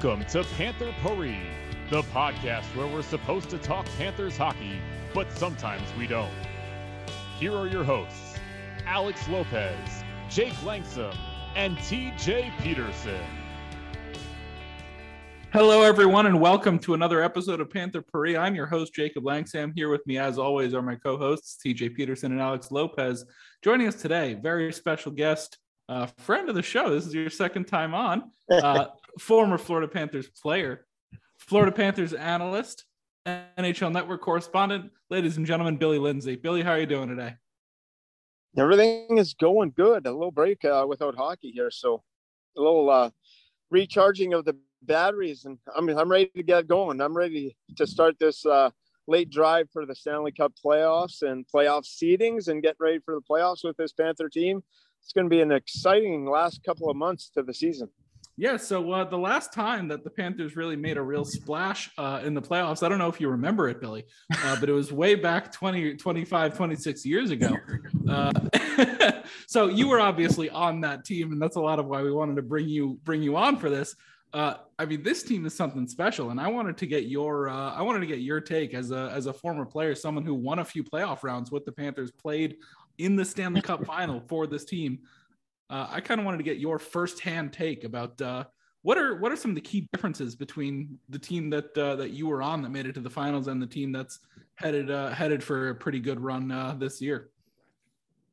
Welcome to Panther Puri, the podcast where we're supposed to talk Panthers hockey, but sometimes we don't. Here are your hosts, Alex Lopez, Jake Langsam, and TJ Peterson. Hello, everyone, and welcome to another episode of Panther Puri. I'm your host, Jacob Langsam. Here with me, as always, are my co hosts, TJ Peterson and Alex Lopez. Joining us today, very special guest, uh, friend of the show. This is your second time on. Uh, former Florida Panthers player, Florida Panthers analyst, NHL Network correspondent, ladies and gentlemen, Billy Lindsay. Billy, how are you doing today? Everything is going good. A little break uh, without hockey here, so a little uh, recharging of the batteries, and I'm I'm ready to get going. I'm ready to start this uh, late drive for the Stanley Cup playoffs and playoff seedings, and get ready for the playoffs with this Panther team. It's going to be an exciting last couple of months to the season. Yeah, so uh, the last time that the Panthers really made a real splash uh, in the playoffs, I don't know if you remember it, Billy, uh, but it was way back 20, 25, 26 years ago. Uh, so you were obviously on that team, and that's a lot of why we wanted to bring you bring you on for this. Uh, I mean, this team is something special, and I wanted to get your uh, I wanted to get your take as a as a former player, someone who won a few playoff rounds with the Panthers, played in the Stanley Cup final for this team uh, I kind of wanted to get your firsthand take about uh, what are what are some of the key differences between the team that uh, that you were on that made it to the finals and the team that's headed uh, headed for a pretty good run uh, this year.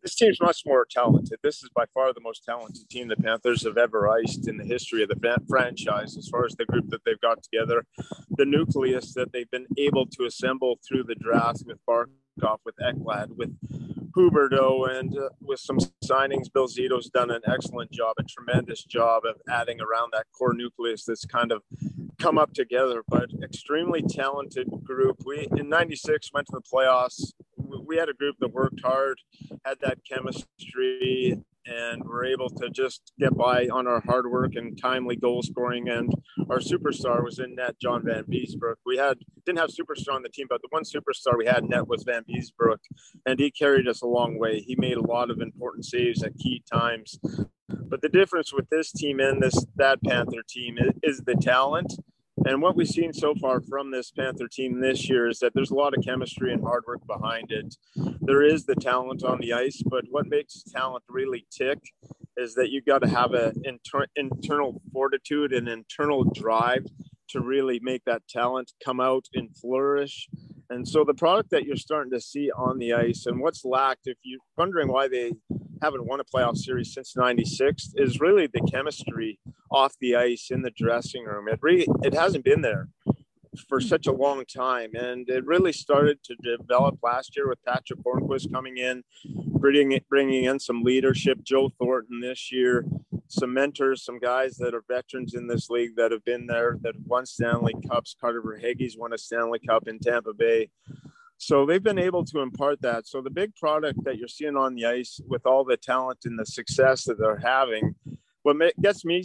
This team's much more talented. This is by far the most talented team the Panthers have ever iced in the history of the franchise, as far as the group that they've got together, the nucleus that they've been able to assemble through the draft with Barkov, with Ekblad, with Huberdeau and uh, with some signings, Bill Zito's done an excellent job, a tremendous job of adding around that core nucleus that's kind of come up together. But extremely talented group. We in '96 went to the playoffs. We had a group that worked hard, had that chemistry, and we're able to just get by on our hard work and timely goal scoring. And our superstar was in net, John Vanbiesbrouck. We had didn't have superstar on the team, but the one superstar we had in net was Vanbiesbrouck, and he carried us a long way. He made a lot of important saves at key times. But the difference with this team and this that Panther team is, is the talent and what we've seen so far from this Panther team this year is that there's a lot of chemistry and hard work behind it. There is the talent on the ice, but what makes talent really tick is that you've got to have an inter- internal fortitude and internal drive to really make that talent come out and flourish. And so the product that you're starting to see on the ice and what's lacked, if you're wondering why they haven't won a playoff series since 96 is really the chemistry off the ice in the dressing room. It really, it hasn't been there for hmm. such a long time. And it really started to develop last year with Patric Hornqvist coming in, bringing, bringing in some leadership, Joe Thornton this year, some mentors, some guys that are veterans in this league that have been there, that won Stanley Cups. Carter Verhaeghe's won a Stanley Cup in Tampa Bay. So they've been able to impart that. So the big product that you're seeing on the ice with all the talent and the success that they're having, what gets me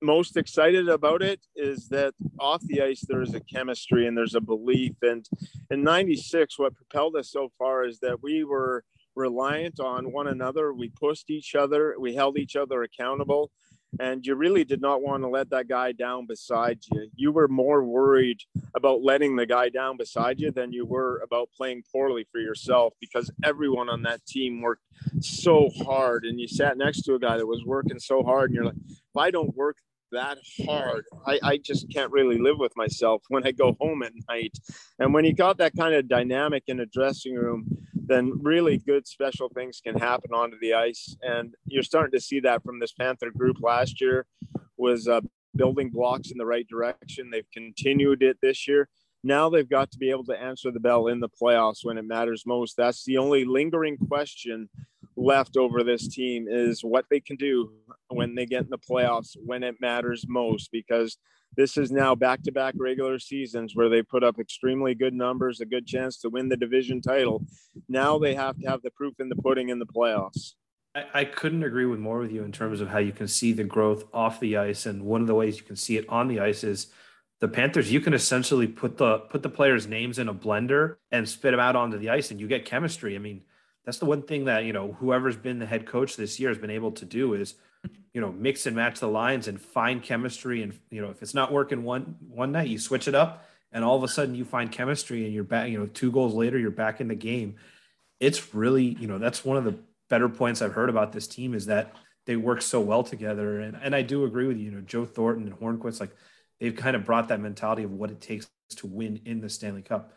most excited about it is that off the ice there is a chemistry and there's a belief. And in '96, what propelled us so far is that we were reliant on one another. We pushed each other. We held each other accountable and you really did not want to let that guy down beside you. You were more worried about letting the guy down beside you than you were about playing poorly for yourself because everyone on that team worked so hard and you sat next to a guy that was working so hard and you're like, if I don't work that hard. I, I just can't really live with myself when I go home at night. And when you got that kind of dynamic in a dressing room, then really good special things can happen onto the ice. And you're starting to see that from this Panther group last year was uh, building blocks in the right direction. They've continued it this year. Now they've got to be able to answer the bell in the playoffs when it matters most. That's the only lingering question left over this team is what they can do when they get in the playoffs when it matters most because this is now back-to-back regular seasons where they put up extremely good numbers a good chance to win the division title now they have to have the proof in the pudding in the playoffs I, I couldn't agree with more with you in terms of how you can see the growth off the ice and one of the ways you can see it on the ice is the Panthers, you can essentially put the put the players' names in a blender and spit them out onto the ice, and you get chemistry. I mean, that's the one thing that you know whoever's been the head coach this year has been able to do is you know mix and match the lines and find chemistry and you know if it's not working one one night you switch it up and all of a sudden you find chemistry and you're back you know two goals later you're back in the game it's really you know that's one of the better points i've heard about this team is that they work so well together and and i do agree with you you know joe thornton and hornqvist like they've kind of brought that mentality of what it takes to win in the stanley cup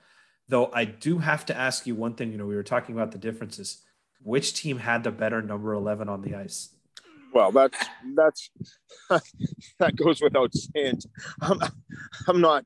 Though I do have to ask you one thing. You know, we were talking about the differences. Which team had the better number eleven on the ice? Well, that's that's that goes without saying. I'm, I'm not.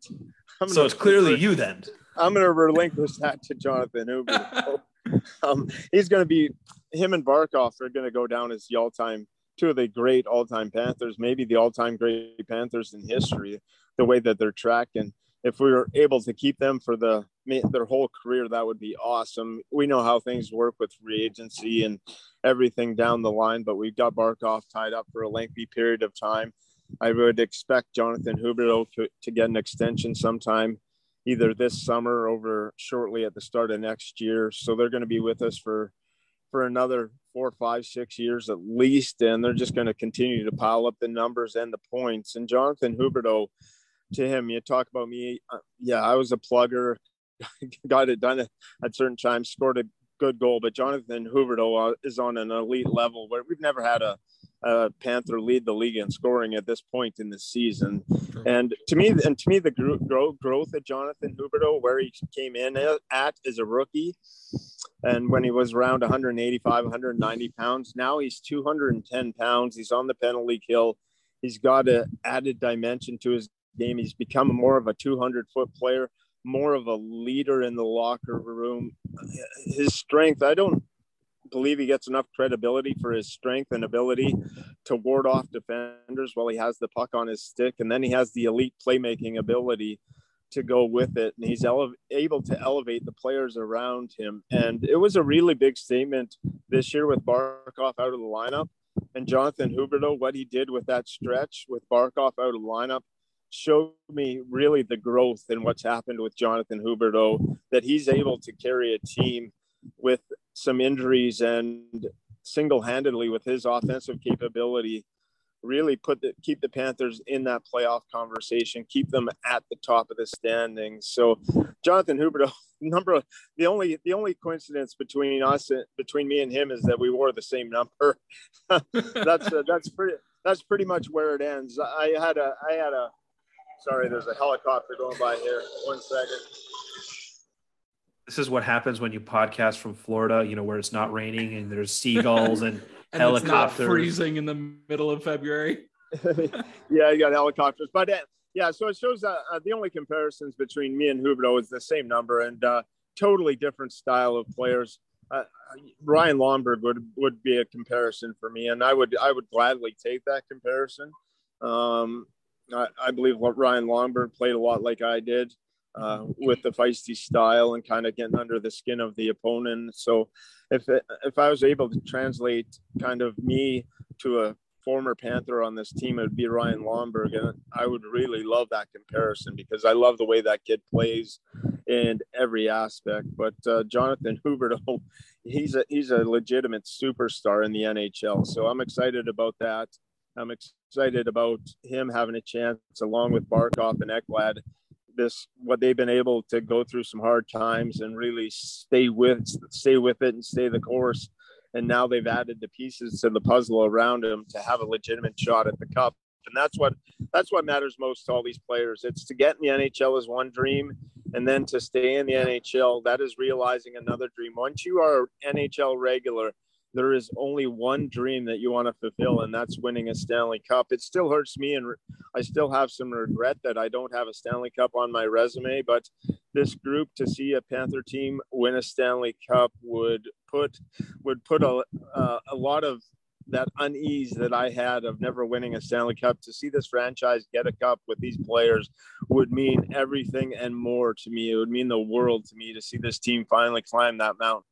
I'm so it's clearly you then. I'm going to relinquish that to Jonathan Huber. um, he's going to be him and Barkov are going to go down as the all-time two of the great all-time Panthers, maybe the all-time great Panthers in history. The way that they're tracking, if we were able to keep them for the their whole career, that would be awesome. We know how things work with free agency and everything down the line, but we've got Barkov tied up for a lengthy period of time. I would expect Jonathan Huberdeau to, to get an extension sometime, either this summer or over shortly at the start of next year. So they're going to be with us for for another four, five, six years at least, and they're just going to continue to pile up the numbers and the points. And Jonathan Huberdeau to him. You talk about me. Uh, yeah, I was a plugger, got it done at certain times, scored a good goal. But Jonathan Huberdeau uh, is on an elite level where we've never had a, a Panther lead the league in scoring at this point in the season. And to me, and to me, the growth growth of Jonathan Huberdeau, where he came in at as a rookie, and when he was around 185, 190 pounds, now he's 210 pounds. He's on the penalty kill. He's got an added dimension to his game. He's become more of a 200 foot player, more of a leader in the locker room. His strength, I don't believe he gets enough credibility for his strength and ability to ward off defenders while he has the puck on his stick. And then he has the elite playmaking ability to go with it. And he's ele- able to elevate the players around him. And it was a really big statement this year with Barkov out of the lineup. And Jonathan Huberdeau, what he did with that stretch with Barkov out of the lineup, showed me really the growth in what's happened with Jonathan Huberdeau, that he's able to carry a team with some injuries and single-handedly with his offensive capability really put the keep the Panthers in that playoff conversation, keep them at the top of the standings. So Jonathan Huberdeau, number the only the only coincidence between us between me and him is that we wore the same number. that's uh, that's pretty that's pretty much where it ends. I had a I had a Sorry, there's a helicopter going by here. One second. This is what happens when you podcast from Florida, you know, where it's not raining and there's seagulls and, and helicopters. freezing in the middle of February. yeah, you got helicopters. But uh, yeah, so it shows uh, uh, the only comparisons between me and Huberdeau is the same number and uh, totally different style of players. Uh, Ryan Lomberg would would be a comparison for me, and I would I would gladly take that comparison. Um, I, I believe Ryan Lomberg played a lot like I did uh, with the feisty style and kind of getting under the skin of the opponent. So if it, if I was able to translate kind of me to a former Panther on this team, it would be Ryan Lomberg, and I would really love that comparison because I love the way that kid plays in every aspect. But uh, Jonathan Huberdeau, he's a he's a legitimate superstar in the NHL, so I'm excited about that. I'm excited about him having a chance, along with Barkov and Ekblad. This what they've been able to go through some hard times and really stay with stay with it and stay the course. And now they've added the pieces to the puzzle around him to have a legitimate shot at the cup. And that's what that's what matters most to all these players. It's to get in the NHL is one dream, and then to stay in the NHL that is realizing another dream. Once you are NHL regular, there is only one dream that you want to fulfill, and that's winning a Stanley Cup. It still hurts me, and I still have some regret that I don't have a Stanley Cup on my resume. But this group to see a Panther team win a Stanley Cup would put would put a uh, a lot of that unease that I had of never winning a Stanley Cup to see this franchise get a cup with these players would mean everything and more to me. It would mean the world to me to see this team finally climb that mountain.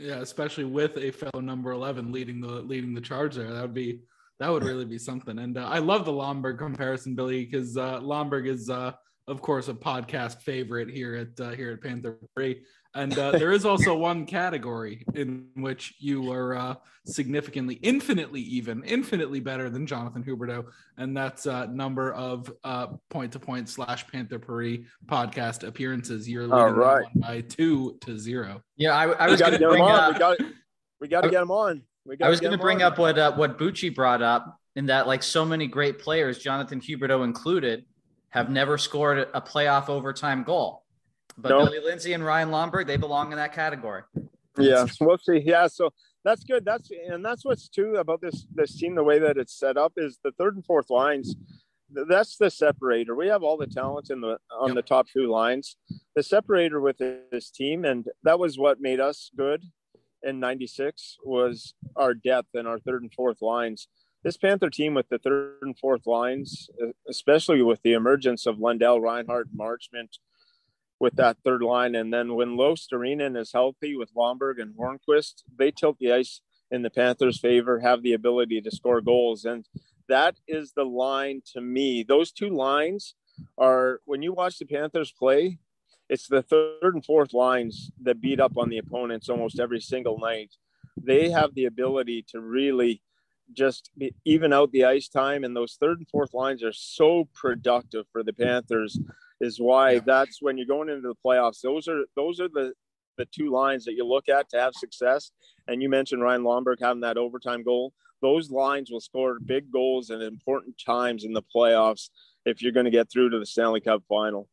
Yeah, especially with a fellow number eleven leading the leading the charge there, that would be that would really be something. And uh, I love the Lomberg comparison, Billy, because uh, Lomberg is, uh, of course, a podcast favorite here at uh, here at Panther Free. And uh, there is also one category in which you are uh, significantly, infinitely even, infinitely better than Jonathan Huberdeau, and that's uh, number of point to point slash Panther Paris podcast appearances. You're leading All right. by two to zero. Yeah, I, I was going to bring up. We got, we got to get him on. I was going to bring on. up what uh, what Bucci brought up, in that like so many great players, Jonathan Huberdeau included, have never scored a playoff overtime goal. But nope. Billy Lindsay and Ryan Lomberg, they belong in that category. Yeah, we'll see. Yeah, so that's good. That's and that's what's too about this this team. The way that it's set up is the third and fourth lines. That's the separator. We have all the talent in the on yep. the top two lines. The separator with this team, and that was what made us good in '96 was our depth and our third and fourth lines. This Panther team with the third and fourth lines, especially with the emergence of Lundell, Reinhart, Marchment, with that third line. And then when Luostarinen is healthy with Lomberg and Hornqvist, they tilt the ice in the Panthers' favor, have the ability to score goals. And that is the line to me. Those two lines are when you watch the Panthers play, it's the third and fourth lines that beat up on the opponents almost every single night. They have the ability to really just even out the ice time, and those third and fourth lines are so productive for the Panthers is why yeah. that's when you're going into the playoffs. Those are those are the the two lines that you look at to have success. And you mentioned Ryan Lomberg having that overtime goal. Those lines will score big goals at important times in the playoffs if you're going to get through to the Stanley Cup final.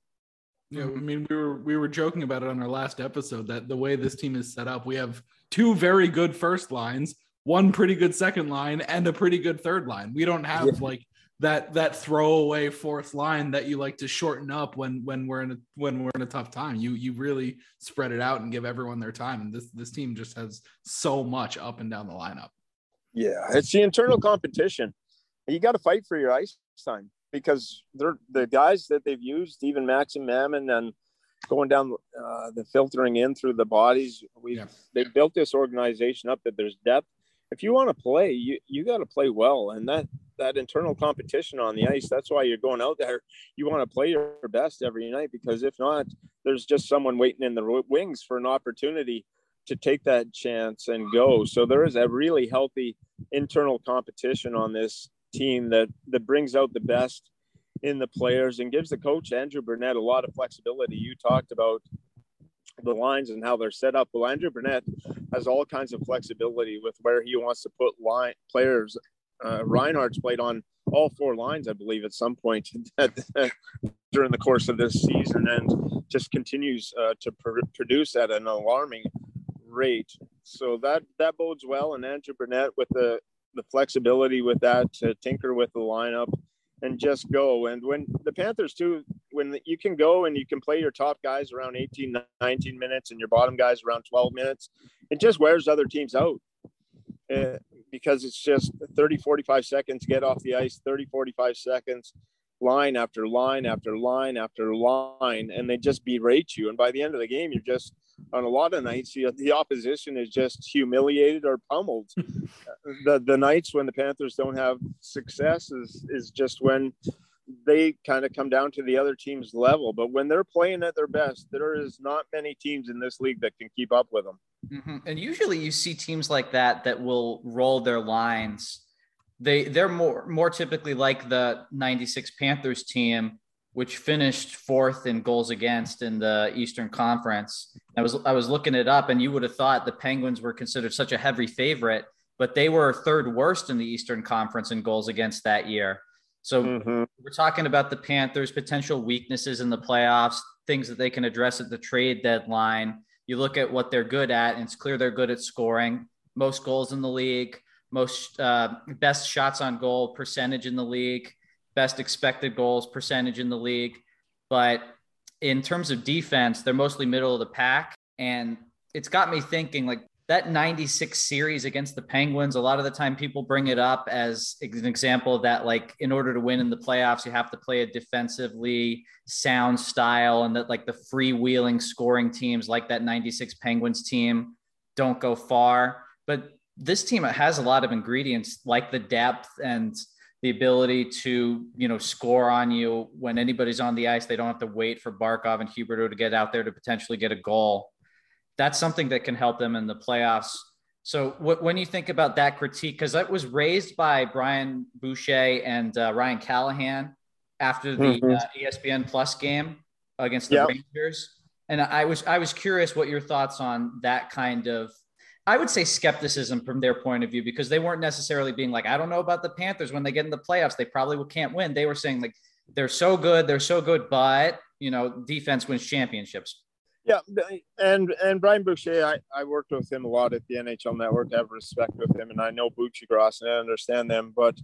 Yeah, I mean, we were we were joking about it on our last episode that the way this team is set up, we have two very good first lines, one pretty good second line, and a pretty good third line. We don't have yeah. like that that throwaway fourth line that you like to shorten up when when we're in a when we're in a tough time. You you really spread it out and give everyone their time. And this this team just has so much up and down the lineup. Yeah, it's the internal competition. You got to fight for your ice time because they're the guys that they've used, even Maxim Mamin and going down uh, the filtering in through the bodies. We yeah. they built this organization up that there's depth. If you want to play, you you got to play well, and that that internal competition on the ice. That's why you're going out there. You want to play your best every night because if not, there's just someone waiting in the wings for an opportunity to take that chance and go. So there is a really healthy internal competition on this team that that brings out the best in the players and gives the coach Andrew Brunette a lot of flexibility. You talked about the lines and how they're set up. Well, Andrew Brunette has all kinds of flexibility with where he wants to put line players uh, Reinhart's played on all four lines, I believe, at some point during the course of this season, and just continues uh, to pr- produce at an alarming rate. So that that bodes well. And Andrew Brunette with the the flexibility with that to tinker with the lineup and just go. And when the Panthers too, when you can go and you can play your top guys around 18, 19 minutes and your bottom guys around 12 minutes, it just wears other teams out. Uh, because it's just 30, 45 seconds, get off the ice, 30, 45 seconds, line after line after line after line, and they just berate you. And by the end of the game, you're just on a lot of nights, you, the opposition is just humiliated or pummeled. the the nights when the Panthers don't have success is is just when they kind of come down to the other team's level. But when they're playing at their best, there is not many teams in this league that can keep up with them. Mm-hmm. And usually you see teams like that that will roll their lines. They they're more more typically like the 96 Panthers team which finished fourth in goals against in the Eastern Conference. I was I was looking it up and you would have thought the Penguins were considered such a heavy favorite, but they were third worst in the Eastern Conference in goals against that year. So mm-hmm. we're talking about the Panthers' potential weaknesses in the playoffs, things that they can address at the trade deadline. You look at what they're good at, and it's clear they're good at scoring. most goals in the league, most uh, best shots on goal percentage in the league, best expected goals percentage in the league. But in terms of defense, they're mostly middle of the pack. And it's got me thinking like that 96 series against the Penguins, a lot of the time people bring it up as an example that, like, in order to win in the playoffs, you have to play a defensively sound style, and that, like, the freewheeling scoring teams, like that 96 Penguins team, don't go far. But this team has a lot of ingredients, like the depth and the ability to, you know, score on you when anybody's on the ice. They don't have to wait for Barkov and Huberdeau to get out there to potentially get a goal that's something that can help them in the playoffs. So when you think about that critique, because that was raised by Brian Boucher and uh, Ryan Callahan after the mm-hmm. uh, ESPN Plus game against the yep. Rangers, and I was I was curious what your thoughts on that kind of I would say skepticism from their point of view because they weren't necessarily being like I don't know about the Panthers when they get in the playoffs they probably can't win. They were saying like they're so good, they're so good, but you know defense wins championships. Yeah, and and Brian Boucher, I, I worked with him a lot at the NHL Network. I have respect with him, and I know Gross, and I understand them. But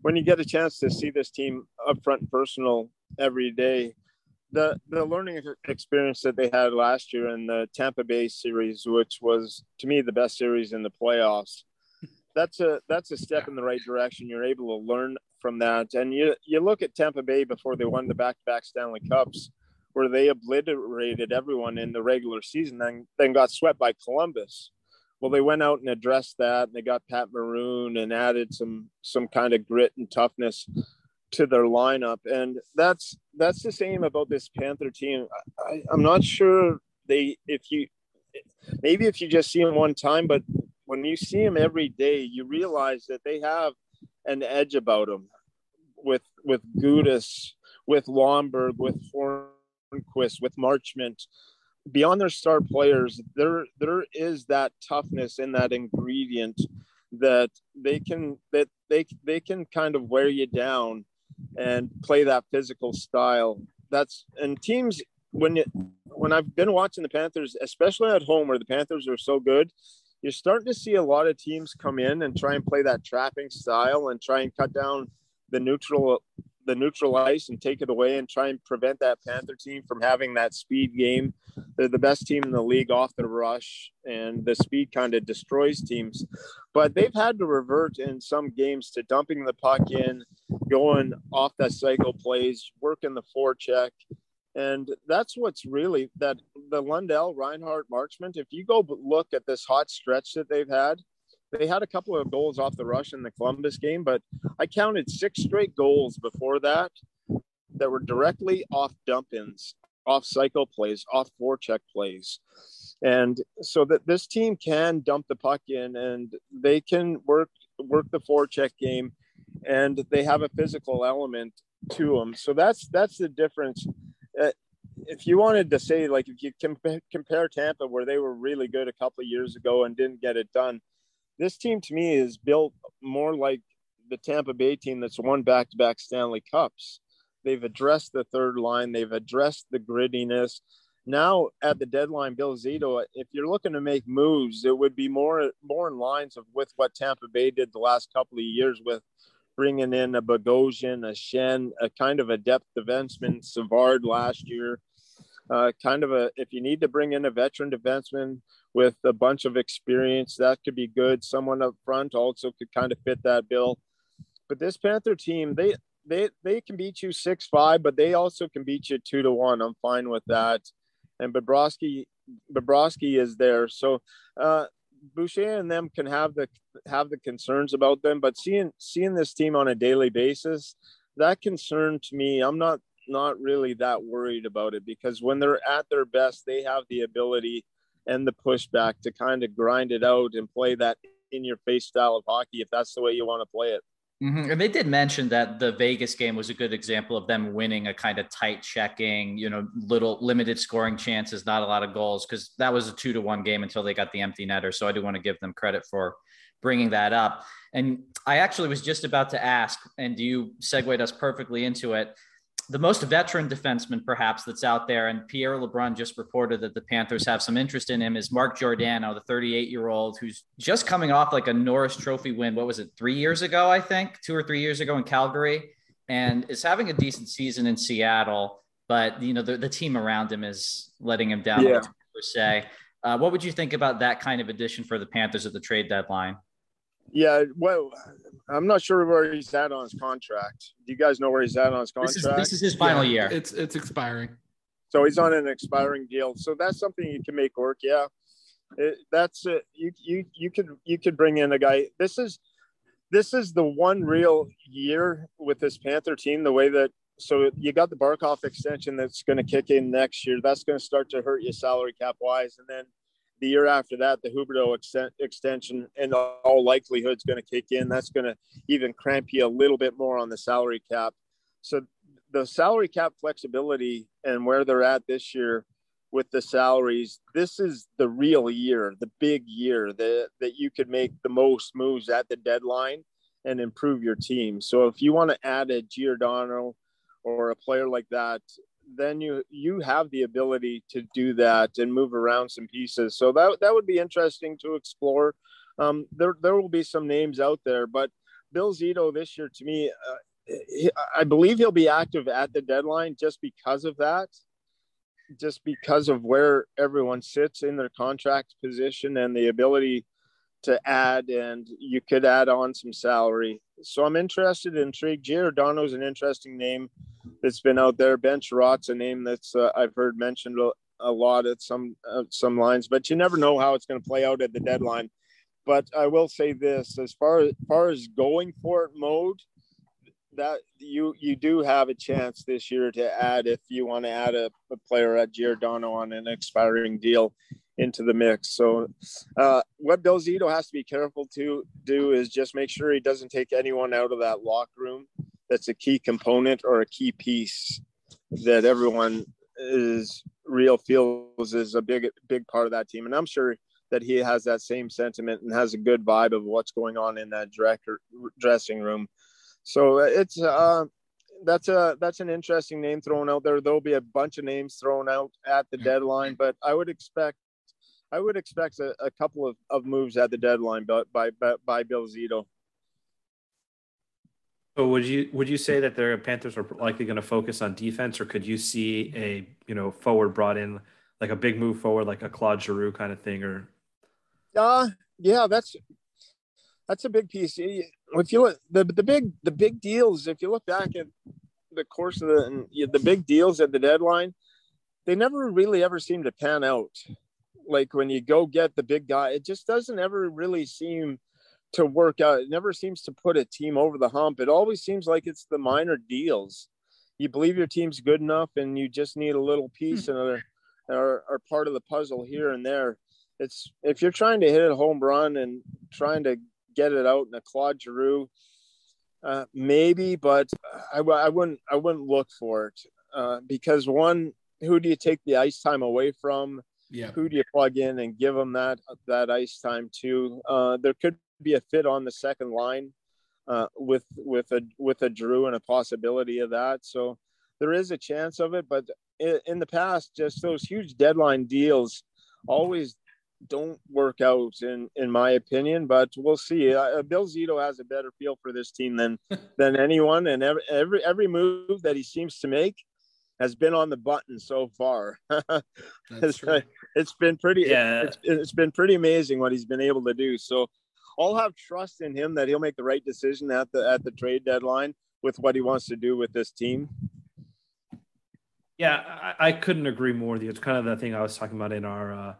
when you get a chance to see this team up front and personal every day, the the learning experience that they had last year in the Tampa Bay series, which was to me the best series in the playoffs, that's a that's a step in the right direction. You're able to learn from that, and you you look at Tampa Bay before they won the back to back Stanley Cups where they obliterated everyone in the regular season and then got swept by Columbus. Well, they went out and addressed that. And they got Pat Maroon and added some some kind of grit and toughness to their lineup, and that's that's the same about this Panther team. I, I'm not sure they if you maybe if you just see them one time, but when you see them every day, you realize that they have an edge about them with with Gudas, with Lomberg, with Horn Hornqvist, with Marchment, beyond their star players, there there is that toughness in that ingredient that they can that they they can kind of wear you down and play that physical style. That's and teams when you when I've been watching the Panthers, especially at home where the Panthers are so good, you're starting to see a lot of teams come in and try and play that trapping style and try and cut down the neutral the neutral ice and take it away and try and prevent that Panther team from having that speed game. They're the best team in the league off the rush, and the speed kind of destroys teams. But they've had to revert in some games to dumping the puck in, going off that cycle plays, working the forecheck. And that's what's really that the Lundell, Reinhart, Marchment. If you go look at this hot stretch that they've had, they had a couple of goals off the rush in the Columbus game, but I counted six straight goals before that that were directly off dump ins, off cycle plays, off forecheck plays. And so that this team can dump the puck in and they can work work the forecheck game and they have a physical element to them. So that's that's the difference. Uh, if you wanted to say like if you compare, compare Tampa where they were really good a couple of years ago and didn't get it done, this team to me is built more like the Tampa Bay team that's won back to back Stanley Cups. They've addressed the third line, they've addressed the grittiness. Now at the deadline, Bill Zito, if you're looking to make moves, it would be more more in lines of with what Tampa Bay did the last couple of years with bringing in a Bogosian, a Shen, a kind of a depth defenseman, Savard last year. Uh, kind of a if you need to bring in a veteran defenseman with a bunch of experience. That could be good. Someone up front also could kind of fit that bill. But this Panther team, they they they can beat you six five, but they also can beat you two to one. I'm fine with that. And Bobrovsky Bobrovsky is there, so uh, Boucher and them can have the have the concerns about them. But seeing seeing this team on a daily basis, that concern to me, I'm not not really that worried about it because when they're at their best, they have the ability and the pushback to kind of grind it out and play that in your face style of hockey if that's the way you want to play it. Mm-hmm. And they did mention that the Vegas game was a good example of them winning a kind of tight checking, you know, little limited scoring chances, not a lot of goals, because that was a two to one game until they got the empty netter. So I do want to give them credit for bringing that up. And I actually was just about to ask, and you segued us perfectly into it the most veteran defenseman perhaps that's out there. And Pierre LeBrun just reported that the Panthers have some interest in him. Is Mark Giordano, the 38 year old who's just coming off like a Norris Trophy win? What was it, three years ago? I think two or three years ago in Calgary, and is having a decent season in Seattle. But you know the, the team around him is letting him down. Yeah. Per se, uh, what would you think about that kind of addition for the Panthers at the trade deadline? Yeah, well, I'm not sure where he's at on his contract. Do you guys know where he's at on his This contract? is, this is his final Yeah, year. It's it's expiring. So he's on an expiring deal. So that's something you can make work. Yeah, it, that's it. You you you could you could bring in a guy. This is this is the one real year with this Panther team. The way that so you got the Barkov extension that's going to kick in next year. That's going to start to hurt you salary cap wise, and then the year after that, the Huberdeau exten- extension in all likelihood is going to kick in. That's going to even cramp you a little bit more on the salary cap. So the salary cap flexibility and where they're at this year with the salaries, this is the real year, the big year that, that you could make the most moves at the deadline and improve your team. So if you want to add a Giordano or a player like that, then you you have the ability to do that and move around some pieces. So that that would be interesting to explore. Um, there there will be some names out there, but Bill Zito this year to me, uh, he- I believe he'll be active at the deadline just because of that, just because of where everyone sits in their contract position and the ability to add, and you could add on some salary. So I'm interested, intrigued. Giordano's an interesting name that's been out there. Ben Chiarot's a name that's uh, I've heard mentioned a, a lot at some uh, some lines, but you never know how it's going to play out at the deadline. But I will say this: as far as far as going for it mode, that you you do have a chance this year to add if you want to add a, a player at Giordano on an expiring deal into the mix. So uh, what Bill Zito has to be careful to do is just make sure he doesn't take anyone out of that locker room that's a key component or a key piece that everyone is real feels is a big big part of that team. And I'm sure that he has that same sentiment and has a good vibe of what's going on in that director dressing room. So it's uh that's a that's an interesting name thrown out there. There'll be a bunch of names thrown out at the deadline, but I would expect I would expect a, a couple of, of moves at the deadline by by by, by Bill Zito. So would you would you say that the Panthers are likely going to focus on defense, or could you see a you know forward brought in like a big move forward, like a Claude Giroux kind of thing, or Uh yeah, that's that's a big piece. If you look the the big the big deals, if you look back at the course of the the big deals at the deadline, they never really ever seem to pan out. Like when you go get the big guy, it just doesn't ever really seem to work out. It never seems to put a team over the hump. It always seems like it's the minor deals. You believe your team's good enough, and you just need a little piece and or, or, or part of the puzzle here and there. It's if you're trying to hit a home run and trying to get it out in a Claude Giroux, uh, maybe, but I, I wouldn't I wouldn't look for it uh, because one, who do you take the ice time away from? Yeah. Who do you plug in and give them that that ice time to? Uh, there could be a fit on the second line uh, with with a with a Drew and a possibility of that. So there is a chance of it, but in, in the past, just those huge deadline deals always don't work out in in my opinion but we'll see uh, bill zito has a better feel for this team than than anyone and every, every every move that he seems to make has been on the button so far That's it's, true. it's been pretty Yeah. it's, it's been pretty amazing what he's been able to do so i'll have trust in him that he'll make the right decision at the at the trade deadline with what he wants to do with this team Yeah, I, I couldn't agree more with you. It's kind of the thing I was talking about in our uh,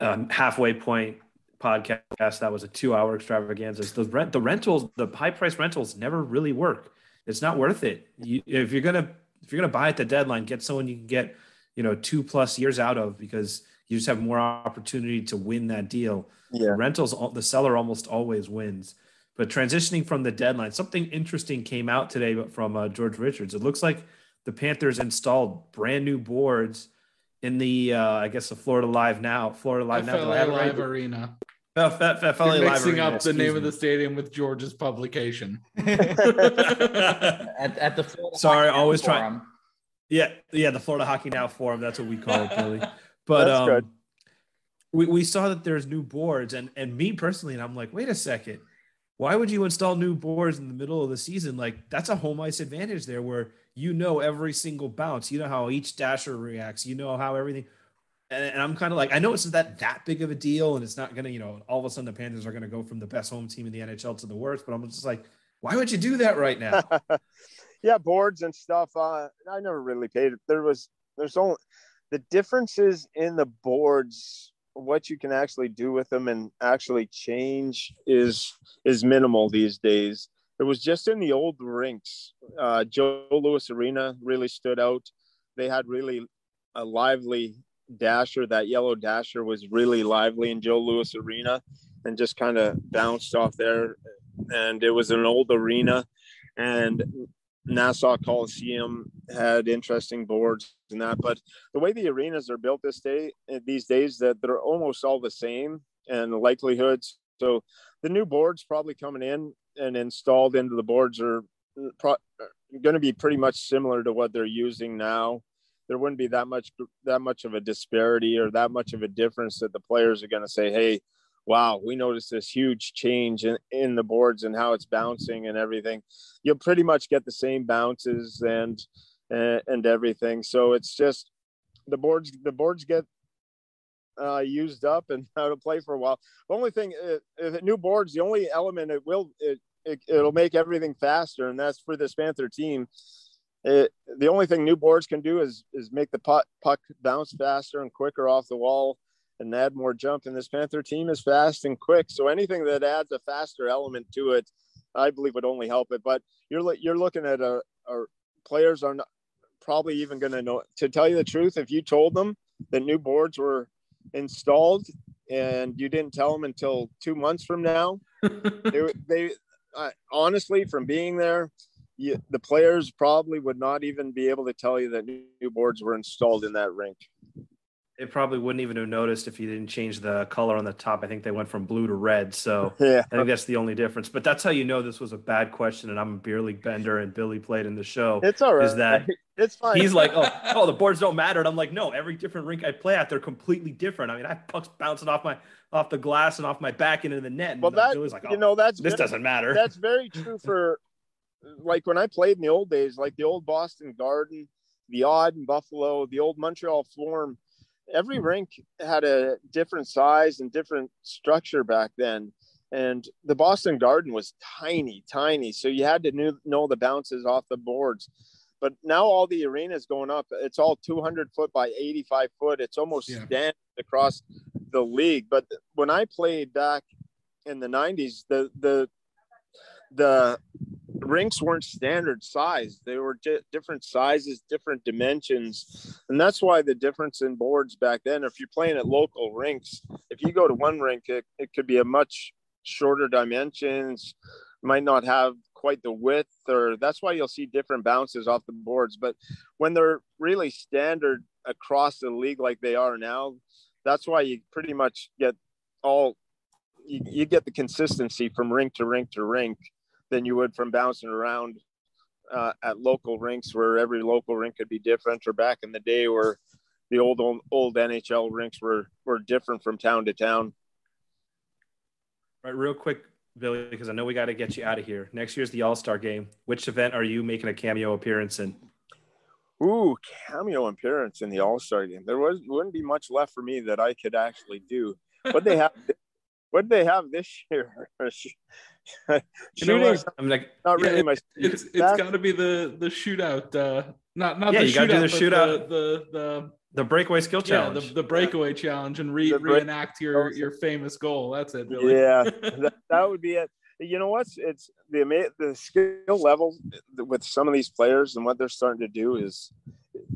um, halfway point podcast. That was a two-hour extravaganza. The rent, the rentals, the high-price rentals never really work. It's not worth it. You, if you're gonna if you're gonna buy at the deadline, get someone you can get you know two plus years out of because you just have more opportunity to win that deal. yeah rentals the seller almost always wins but transitioning from the deadline something interesting came out today from uh, george richards it looks like the panthers installed brand new boards in the uh, i guess the florida live now florida live now Do FLA have it right? Live Arena. F- F- FLA You're mixing Arena, up the name excuse of the stadium with George's publication. at, at the Florida Sorry, Hockey always try- Forum. Yeah, yeah, the Florida Hockey Now Forum. That's what we call it, Billy. But um, we, we saw that there's new boards, and and me personally, and I'm like, wait a second, why would you install new boards in the middle of the season? Like that's a home ice advantage there, where you know every single bounce, you know how each dasher reacts, you know how everything. And, and I'm kind of like, I know it's not that that big of a deal, and it's not gonna, you know, all of a sudden the Panthers are gonna go from the best home team in the NHL to the worst. But I'm just like, why would you do that right now? yeah, boards and stuff. Uh, I never really paid it. There was there's only the differences in the boards what you can actually do with them and actually change is is minimal these days it was just in the old rinks uh, joe louis arena really stood out they had really a lively dasher that yellow dasher was really lively in joe Louis arena and just kind of bounced off there and it was an old arena and Nassau Coliseum had interesting boards and that, but the way the arenas are built this day eh, these days that they're almost all the same and the likelihoods. So the new boards probably coming in and installed into the boards are mm, pro- eh, going to be pretty much similar to what they're using now. There wouldn't be that much that much of a disparity or that much of a difference that the players are going to say, "Hey, wow, we noticed this huge change in, in the boards and how it's bouncing and everything. You'll pretty much get the same bounces and, and, and everything. So it's just the boards, the boards get uh, used up and how to play for a while. The only thing, uh, if new boards, the only element it will, it, it, it'll make everything faster. And that's for this Panther team. It, the only thing new boards can do is is make the puck, puck bounce faster and quicker off the wall and add more jump. And this Panther team is fast and quick. So anything that adds a faster element to it, I believe would only help it. But you're you're looking at a, a players are not probably even going to know. To tell you the truth, if you told them that new boards were installed and you didn't tell them until two months from now, they, they uh, honestly from being there. You, the players probably would not even be able to tell you that new boards were installed in that rink it probably wouldn't even have noticed if you didn't change the color on the top. I think they went from blue to red. So yeah. I think that's the only difference. But that's how you know this was a bad question. And I'm a beer league bender and Billy played in the show. It's all right. Is that it's fine. He's like, oh, oh, the boards don't matter. And I'm like, no, every different rink I play at, they're completely different. I mean, I have pucks bouncing off my off the glass and off my back into the net. And well, that Billy's like, oh, you know, that's oh, this very, doesn't matter. That's very true for like when I played in the old days, like the old Boston Garden, the Aud in Buffalo, the old Montreal Forum every hmm. rink had a different size and different structure back then. And the boston garden was tiny tiny. So you had to knew, know the bounces off the boards. But now all the arenas going up. It's all 200 foot by 85 foot. It's almost yeah. standard across the league. But when i played back in the 90s the the the rinks weren't standard size. They were di- different sizes different dimensions. And that's why the difference in boards back then if you're playing at local rinks if you go to one rink it, it could be a much shorter dimensions might not have quite the width or that's why you'll see different bounces off the boards. But when they're really standard across the league like they are now that's why you pretty much get all you, you get the consistency from rink to rink to rink than you would from bouncing around uh, at local rinks where every local rink could be different or back in the day where the old old, old NHL rinks were were different from town to town. Right, real quick, Billy, because I know we got to get you out of here. Next year's the All Star Game. Which event are you making a cameo appearance in? Ooh, cameo appearance in the All Star Game. There was wouldn't be much left for me that I could actually do. What they have, what they have this year? Shooting. I'm like, not really yeah, my. It's it's got to be the the shootout. Uh, not not yeah, the you shootout, gotta do the shootout. The, the the the breakaway skill challenge. Yeah, the, the breakaway challenge and re, break- reenact your your famous goal. That's it. Billy. Yeah, that, that would be it. You know what's it's the the skill level with some of these players and what they're starting to do is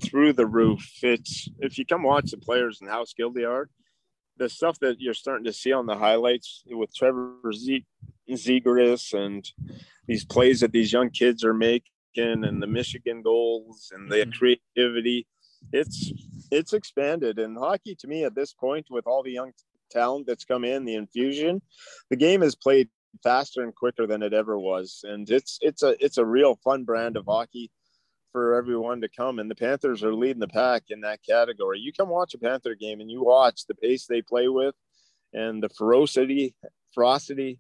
through the roof. It's if you come watch the players and how skilled they are, the stuff that you're starting to see on the highlights with Trevor Z- Zegras and these plays that these young kids are making and the Michigan goals and the mm-hmm. creativity, it's it's expanded. And hockey to me at this point, with all the young talent that's come in, the infusion, the game is played faster and quicker than it ever was. And it's it's a it's a real fun brand of hockey for everyone to come. And the Panthers are leading the pack in that category. You come watch a Panther game and you watch the pace they play with and the ferocity, ferocity.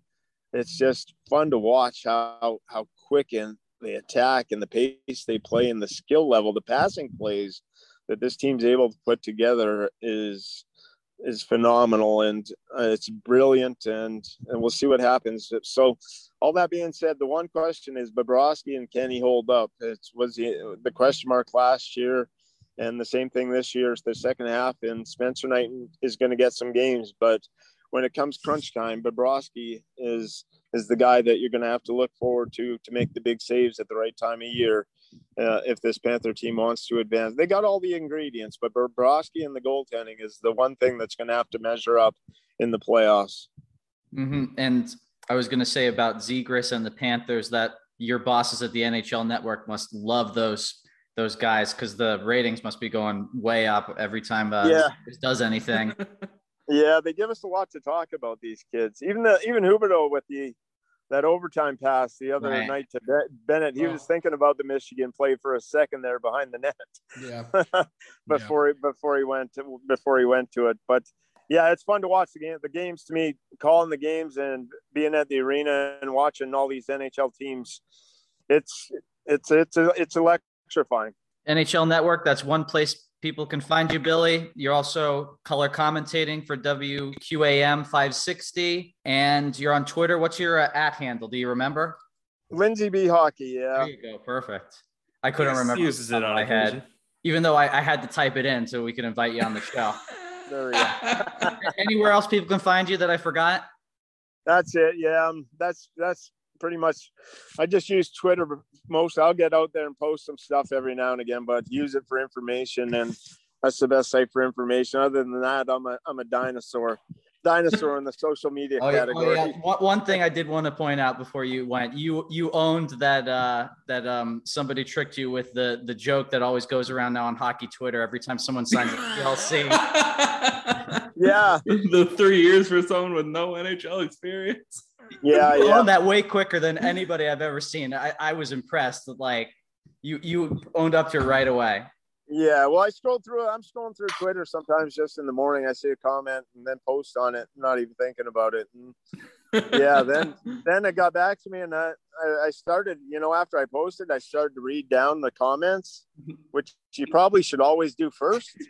It's just fun to watch how how quick and they attack and the pace they play and the skill level, the passing plays that this team's able to put together is is phenomenal and uh, it's brilliant and and we'll see what happens. So all that being said the one question is Bobrovsky and can he hold up? It was the, the question mark last year and the same thing this year it's the second half and Spencer Knight is going to get some games but when it comes crunch time Bobrovsky is is the guy that you're going to have to look forward to to make the big saves at the right time of year uh, if this Panther team wants to advance. They got all the ingredients, but Bobrovsky and the goaltending is the one thing that's going to have to measure up in the playoffs. Mm-hmm. And I was going to say about Zegras and the Panthers that your bosses at the NHL Network must love those those guys because the ratings must be going way up every time uh, yeah. does anything. yeah, they give us a lot to talk about these kids. Even the even Huberdeau with the that overtime pass the other right. night to Bennett. He oh. was thinking about the Michigan play for a second there behind the net. Yeah. before yeah. he before he went to, before he went to it. But yeah, it's fun to watch the game. The games to me, calling the games and being at the arena and watching all these NHL teams. It's it's it's it's electrifying. NHL Network. That's one place people can find you, Billy. You're also color commentating for WQAM 560, and you're on Twitter. What's your uh, at handle? Do you remember? Lindsay B Hockey. Yeah. There you go. Perfect. I couldn't yes, remember. Uses it on my head, even though I, I, had to type it in so we could invite you on the show. there we go. Anywhere else people can find you that I forgot? That's it. Yeah. Um, that's that's pretty much. I just use Twitter most I'll get out there and post some stuff every now and again, but use it for information and that's the best site for information. Other than that, I'm a I'm a dinosaur. Dinosaur in the social media oh, category. Oh, yeah. One thing I did want to point out before you went, you you owned that uh, that um, somebody tricked you with the the joke that always goes around now on hockey Twitter every time someone signs a ELC. yeah, the three years for someone with no NHL experience yeah, yeah. owned that way quicker than anybody I've ever seen. I, I was impressed that like you you owned up to it right away. Yeah, well, I scroll through. I'm scrolling through Twitter sometimes just in the morning. I see a comment and then post on it, not even thinking about it. And yeah, then then it got back to me, and I I started. You know, after I posted, I started to read down the comments, which you probably should always do first.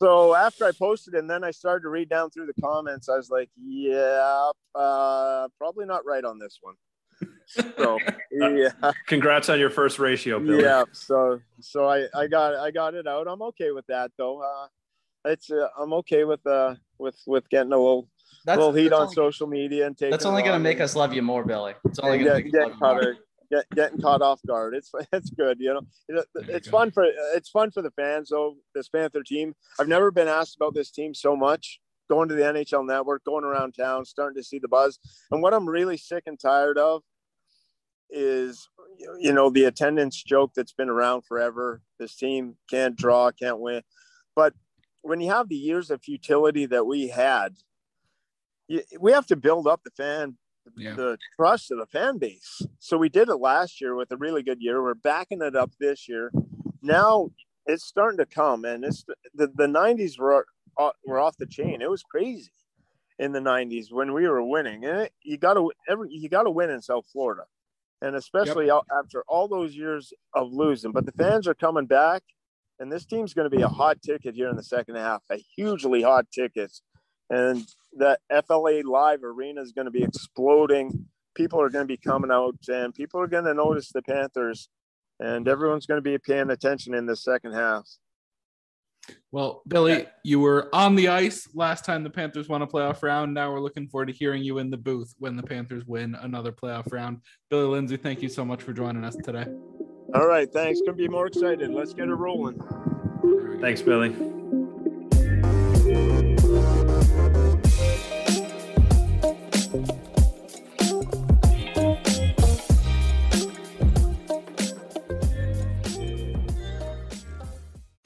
so after I posted and then I started to read down through the comments, I was like, yeah, uh, probably not right on this one. So yeah. Congrats on your first ratio, Billy. Yeah. So so I, I got I got it out. I'm okay with that though. Uh, it's uh, I'm okay with uh with with getting a little that's, little heat on only, social media and taking. That's only gonna make us love you more, Billy. It's only gonna get, get caught, get, getting caught off guard. It's it's good, you know. It's fun for it's fun for the fans. though. this Panther team, I've never been asked about this team so much. Going to the NHL Network, going around town, starting to see the buzz. And what I'm really sick and tired of is, you know, the attendance joke that's been around forever. This team can't draw, can't win. But when you have the years of futility that we had, we have to build up the fan yeah. the trust of the fan base. So we did it last year with a really good year. We're backing it up this year. Now it's starting to come, and it's the, the 90s were uh, were off the chain. It was crazy in the 90s when we were winning, and it, you got to every you got to win in South Florida, and especially yep. after all those years of losing. But the fans are coming back, and this team's going to be a hot ticket here in the second half, a hugely hot ticket and that FLA Live Arena is going to be exploding. People are going to be coming out, and people are going to notice the Panthers, and everyone's going to be paying attention in the second half. Well, Billy, you were on the ice last time the Panthers won a playoff round. Now we're looking forward to hearing you in the booth when the Panthers win another playoff round. Billy Lindsay, thank you so much for joining us today. All right, thanks. Couldn't be more excited. Let's get it rolling. Thanks, Billy.